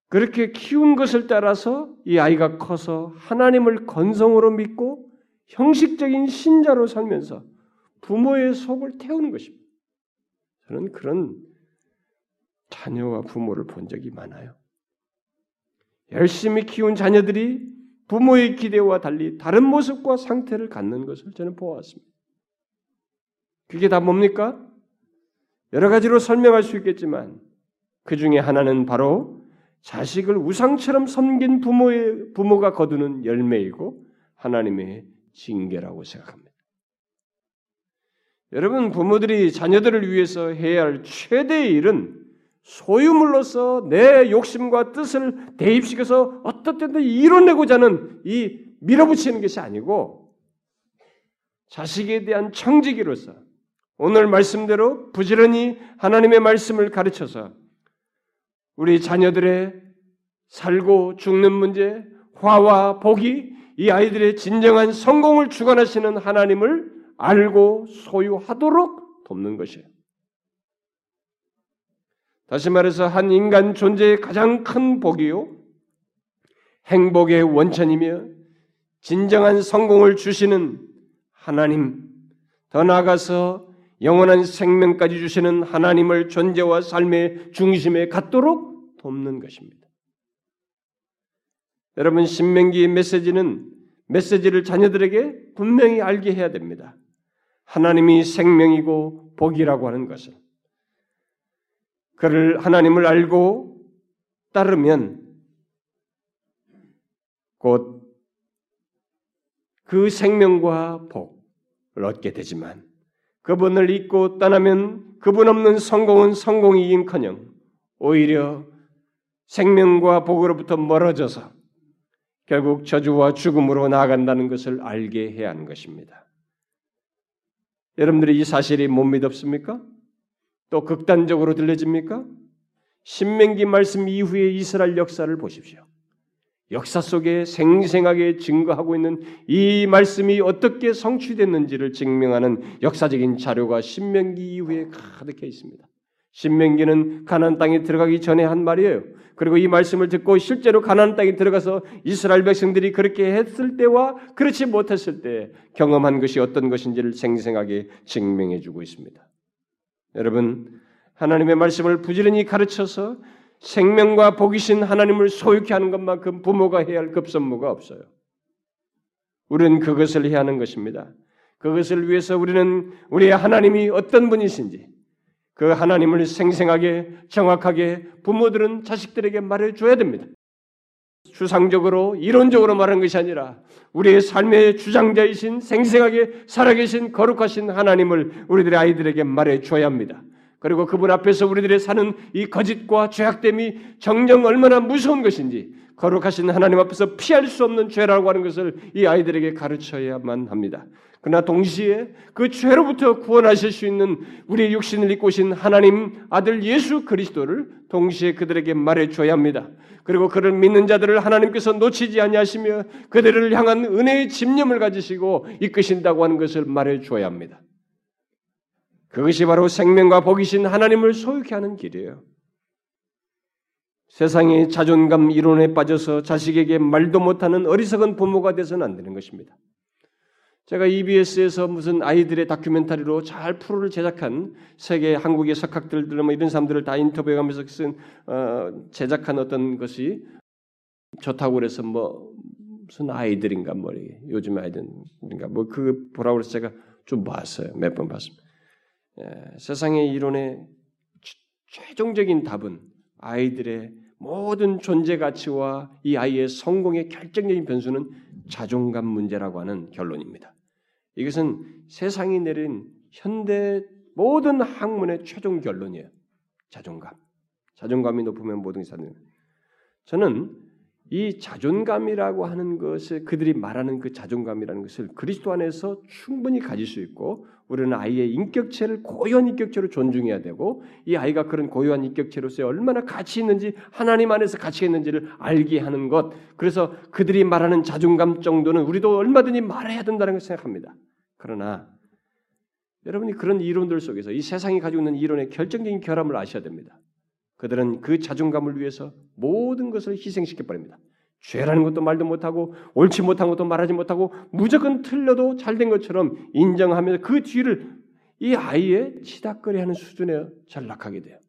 그렇게 키운 것을 따라서 이 아이가 커서 하나님을 건성으로 믿고 형식적인 신자로 살면서 부모의 속을 태우는 것입니다. 저는 그런 자녀와 부모를 본 적이 많아요. 열심히 키운 자녀들이 부모의 기대와 달리 다른 모습과 상태를 갖는 것을 저는 보았습니다. 그게 다 뭡니까? 여러 가지로 설명할 수 있겠지만 그 중에 하나는 바로 자식을 우상처럼 섬긴 부모의 부모가 거두는 열매이고 하나님의 징계라고 생각합니다. 여러분 부모들이 자녀들을 위해서 해야 할 최대의 일은 소유물로서 내 욕심과 뜻을 대입시켜서 어떻게든 이뤄내고자 하는 이 밀어붙이는 것이 아니고 자식에 대한 청지기로서 오늘 말씀대로 부지런히 하나님의 말씀을 가르쳐서 우리 자녀들의 살고 죽는 문제, 화와 복이 이 아이들의 진정한 성공을 주관하시는 하나님을 알고 소유하도록 돕는 것이에요. 다시 말해서 한 인간 존재의 가장 큰 복이요. 행복의 원천이며 진정한 성공을 주시는 하나님, 더 나아가서 영원한 생명까지 주시는 하나님을 존재와 삶의 중심에 갖도록 돕는 것입니다. 여러분 신명기의 메시지는 메시지를 자녀들에게 분명히 알게 해야 됩니다. 하나님이 생명이고 복이라고 하는 것을 그를 하나님을 알고 따르면 곧 그 생명과 복을 얻게 되지만 그분을 잊고 떠나면 그분 없는 성공은 성공이긴커녕 오히려 생명과 복으로부터 멀어져서 결국 저주와 죽음으로 나아간다는 것을 알게 해야 하는 것입니다. 여러분들이 이 사실이 못 믿었습니까? 또 극단적으로 들려집니까? 신명기 말씀 이후의 이스라엘 역사를 보십시오. 역사 속에 생생하게 증거하고 있는 이 말씀이 어떻게 성취됐는지를 증명하는 역사적인 자료가 신명기 이후에 가득해 있습니다. 신명기는 가나안 땅에 들어가기 전에 한 말이에요. 그리고 이 말씀을 듣고 실제로 가나안 땅에 들어가서 이스라엘 백성들이 그렇게 했을 때와 그렇지 못했을 때 경험한 것이 어떤 것인지를 생생하게 증명해 주고 있습니다. 여러분 하나님의 말씀을 부지런히 가르쳐서 생명과 복이신 하나님을 소유케 하는 것만큼 부모가 해야 할 급선무가 없어요. 우리는 그것을 해야 하는 것입니다. 그것을 위해서 우리는 우리의 하나님이 어떤 분이신지 그 하나님을 생생하게 정확하게 부모들은 자식들에게 말해줘야 됩니다. 추상적으로 이론적으로 말하는 것이 아니라 우리의 삶의 주장자이신 생생하게 살아계신 거룩하신 하나님을 우리들의 아이들에게 말해줘야 합니다. 그리고 그분 앞에서 우리들의 사는 이 거짓과 죄악됨이 정녕 얼마나 무서운 것인지 거룩하신 하나님 앞에서 피할 수 없는 죄라고 하는 것을 이 아이들에게 가르쳐야만 합니다. 그러나 동시에 그 죄로부터 구원하실 수 있는 우리의 육신을 입고 오신 하나님 아들 예수 그리스도를 동시에 그들에게 말해 줘야 합니다. 그리고 그를 믿는 자들을 하나님께서 놓치지 아니하시며 그들을 향한 은혜의 집념을 가지시고 이끄신다고 하는 것을 말해 줘야 합니다. 그것이 바로 생명과 복이신 하나님을 소유케 하는 길이에요. 세상의 자존감 이론에 빠져서 자식에게 말도 못하는 어리석은 부모가 돼서는 안 되는 것입니다. 제가 EBS에서 무슨 아이들의 다큐멘터리로 잘 프로를 제작한 세계 한국의 석학들 뭐 이런 사람들을 다 인터뷰해가면서 쓴 어, 제작한 어떤 것이 좋다고 그래서 뭐 무슨 아이들인가 뭐 요즘 아이들인가 뭐 그 보라고 그래서 제가 좀 봤어요 몇 번 봤습니다. 예, 세상의 이론의 최종적인 답은 아이들의 모든 존재 가치와 이 아이의 성공의 결정적인 변수는 자존감 문제라고 하는 결론입니다. 이것은 세상이 내린 현대 모든 학문의 최종 결론이에요. 자존감. 자존감이 높으면 모든 게 사는. 저는 이 자존감이라고 하는 것을 그들이 말하는 그 자존감이라는 것을 그리스도 안에서 충분히 가질 수 있고 우리는 아이의 인격체를 고유한 인격체로 존중해야 되고 이 아이가 그런 고유한 인격체로서 얼마나 가치 있는지 하나님 안에서 가치 있는지를 알게 하는 것 그래서 그들이 말하는 자존감 정도는 우리도 얼마든지 말해야 된다는 걸 생각합니다. 그러나 여러분이 그런 이론들 속에서 이 세상이 가지고 있는 이론의 결정적인 결함을 아셔야 됩니다. 그들은 그 자존감을 위해서 모든 것을 희생시켜 버립니다. 죄라는 것도 말도 못하고 옳지 못한 것도 말하지 못하고 무조건 틀려도 잘된 것처럼 인정하면서 그 뒤를 이 아이의 치닥거리하는 수준에 전락하게 돼요.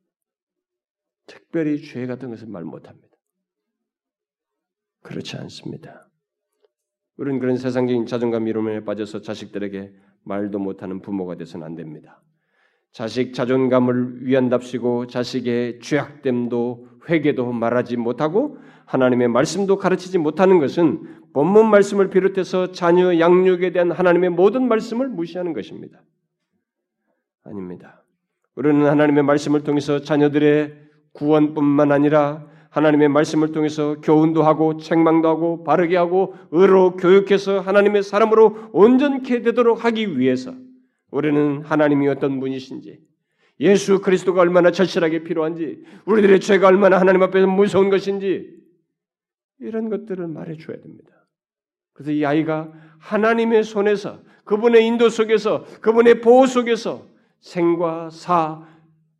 특별히 죄 같은 것을 말 못합니다. 그렇지 않습니다. 우리는 그런 세상적인 자존감 이론에 빠져서 자식들에게 말도 못하는 부모가 되서는 안 됩니다. 자식 자존감을 위한답시고 자식의 죄악됨도 회개도 말하지 못하고 하나님의 말씀도 가르치지 못하는 것은 본문 말씀을 비롯해서 자녀 양육에 대한 하나님의 모든 말씀을 무시하는 것입니다. 아닙니다. 우리는 하나님의 말씀을 통해서 자녀들의 구원뿐만 아니라 하나님의 말씀을 통해서 교훈도 하고 책망도 하고 바르게 하고 의로 교육해서 하나님의 사람으로 온전케 되도록 하기 위해서 우리는 하나님이 어떤 분이신지 예수 그리스도가 얼마나 절실하게 필요한지 우리들의 죄가 얼마나 하나님 앞에서 무서운 것인지 이런 것들을 말해 줘야 됩니다. 그래서 이 아이가 하나님의 손에서 그분의 인도 속에서 그분의 보호 속에서 생과 사,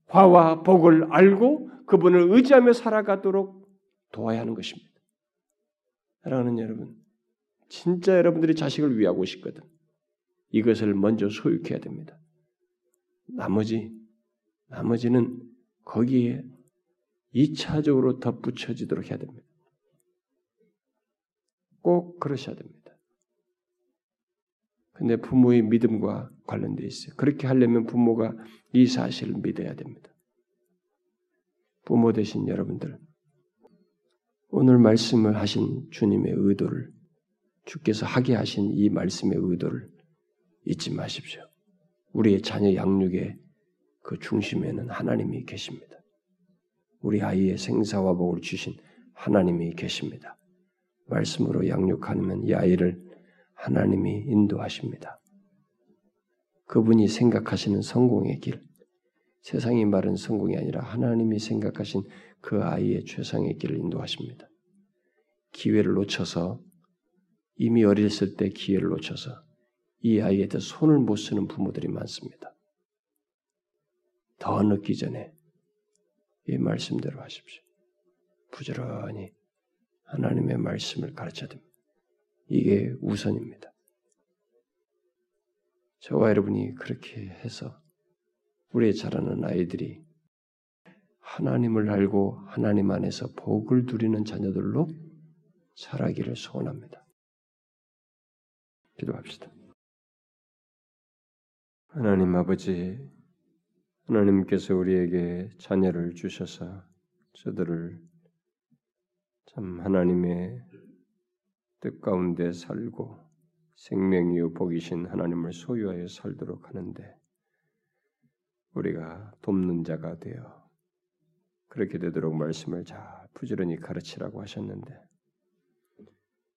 화와 복을 알고 그분을 의지하며 살아가도록 도와야 하는 것입니다. 사랑하는 여러분, 진짜 여러분들이 자식을 위하고 싶거든. 이것을 먼저 소유해야 됩니다. 나머지, 나머지는 거기에 2차적으로 덧붙여지도록 해야 됩니다. 꼭 그러셔야 됩니다. 근데 부모의 믿음과 관련되어 있어요. 그렇게 하려면 부모가 이 사실을 믿어야 됩니다. 부모 되신 여러분들, 오늘 말씀을 하신 주님의 의도를, 주께서 하게 하신 이 말씀의 의도를 잊지 마십시오. 우리의 자녀 양육의 그 중심에는 하나님이 계십니다. 우리 아이의 생사와 복을 주신 하나님이 계십니다. 말씀으로 양육하면 이 아이를 하나님이 인도하십니다. 그분이 생각하시는 성공의 길, 세상이 말은 성공이 아니라 하나님이 생각하신 그 아이의 최상의 길을 인도하십니다. 기회를 놓쳐서 이미 어렸을 때 기회를 놓쳐서 이 아이한테 손을 못 쓰는 부모들이 많습니다. 더 늦기 전에 이 말씀대로 하십시오. 부지런히 하나님의 말씀을 가르쳐야 됩니다. 이게 우선입니다. 저와 여러분이 그렇게 해서 우리의 자라는 아이들이 하나님을 알고 하나님 안에서 복을 누리는 자녀들로 자라기를 소원합니다. 기도합시다. 하나님 아버지, 하나님께서 우리에게 자녀를 주셔서 저들을 참 하나님의 뜻 가운데 살고 생명이요 복이신 하나님을 소유하여 살도록 하는데 우리가 돕는 자가 되어 그렇게 되도록 말씀을 잘 부지런히 가르치라고 하셨는데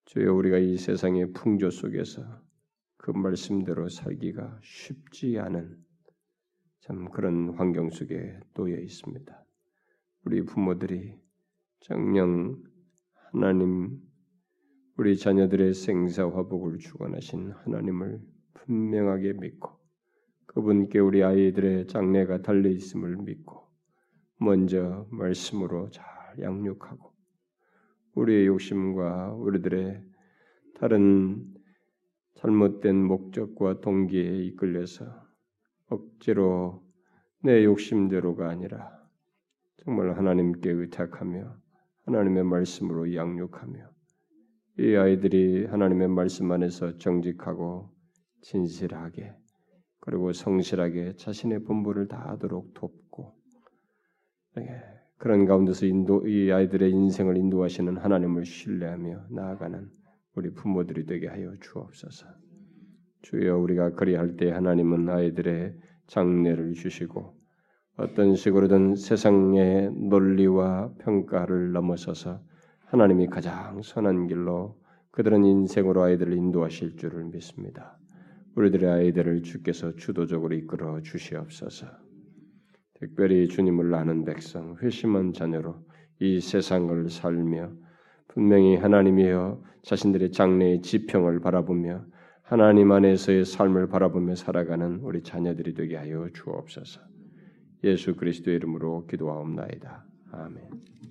주여 우리가 이 세상의 풍조 속에서 그 말씀대로 살기가 쉽지 않은 참 그런 환경 속에 놓여 있습니다. 우리 부모들이 정령 하나님 우리 자녀들의 생사화복을 주관하신 하나님을 분명하게 믿고 그분께 우리 아이들의 장래가 달려 있음을 믿고 먼저 말씀으로 잘 양육하고 우리의 욕심과 우리들의 다른 잘못된 목적과 동기에 이끌려서 억지로 내 욕심대로가 아니라 정말 하나님께 의탁하며 하나님의 말씀으로 양육하며 이 아이들이 하나님의 말씀 안에서 정직하고 진실하게 그리고 성실하게 자신의 본분을 다하도록 돕고 예, 그런 가운데서 인도 이 아이들의 인생을 인도하시는 하나님을 신뢰하며 나아가는 우리 부모들이 되게 하여 주옵소서. 주여 우리가 그리할 때 하나님은 아이들의 장래를 주시고 어떤 식으로든 세상의 논리와 평가를 넘어서서 하나님이 가장 선한 길로 그들은 인생으로 아이들을 인도하실 줄을 믿습니다. 우리들의 아이들을 주께서 주도적으로 이끌어 주시옵소서. 특별히 주님을 아는 백성, 회심한 자녀로 이 세상을 살며 분명히 하나님이여 자신들의 장래의 지평을 바라보며 하나님 안에서의 삶을 바라보며 살아가는 우리 자녀들이 되게 하여 주옵소서. 예수 그리스도의 이름으로 기도하옵나이다. 아멘.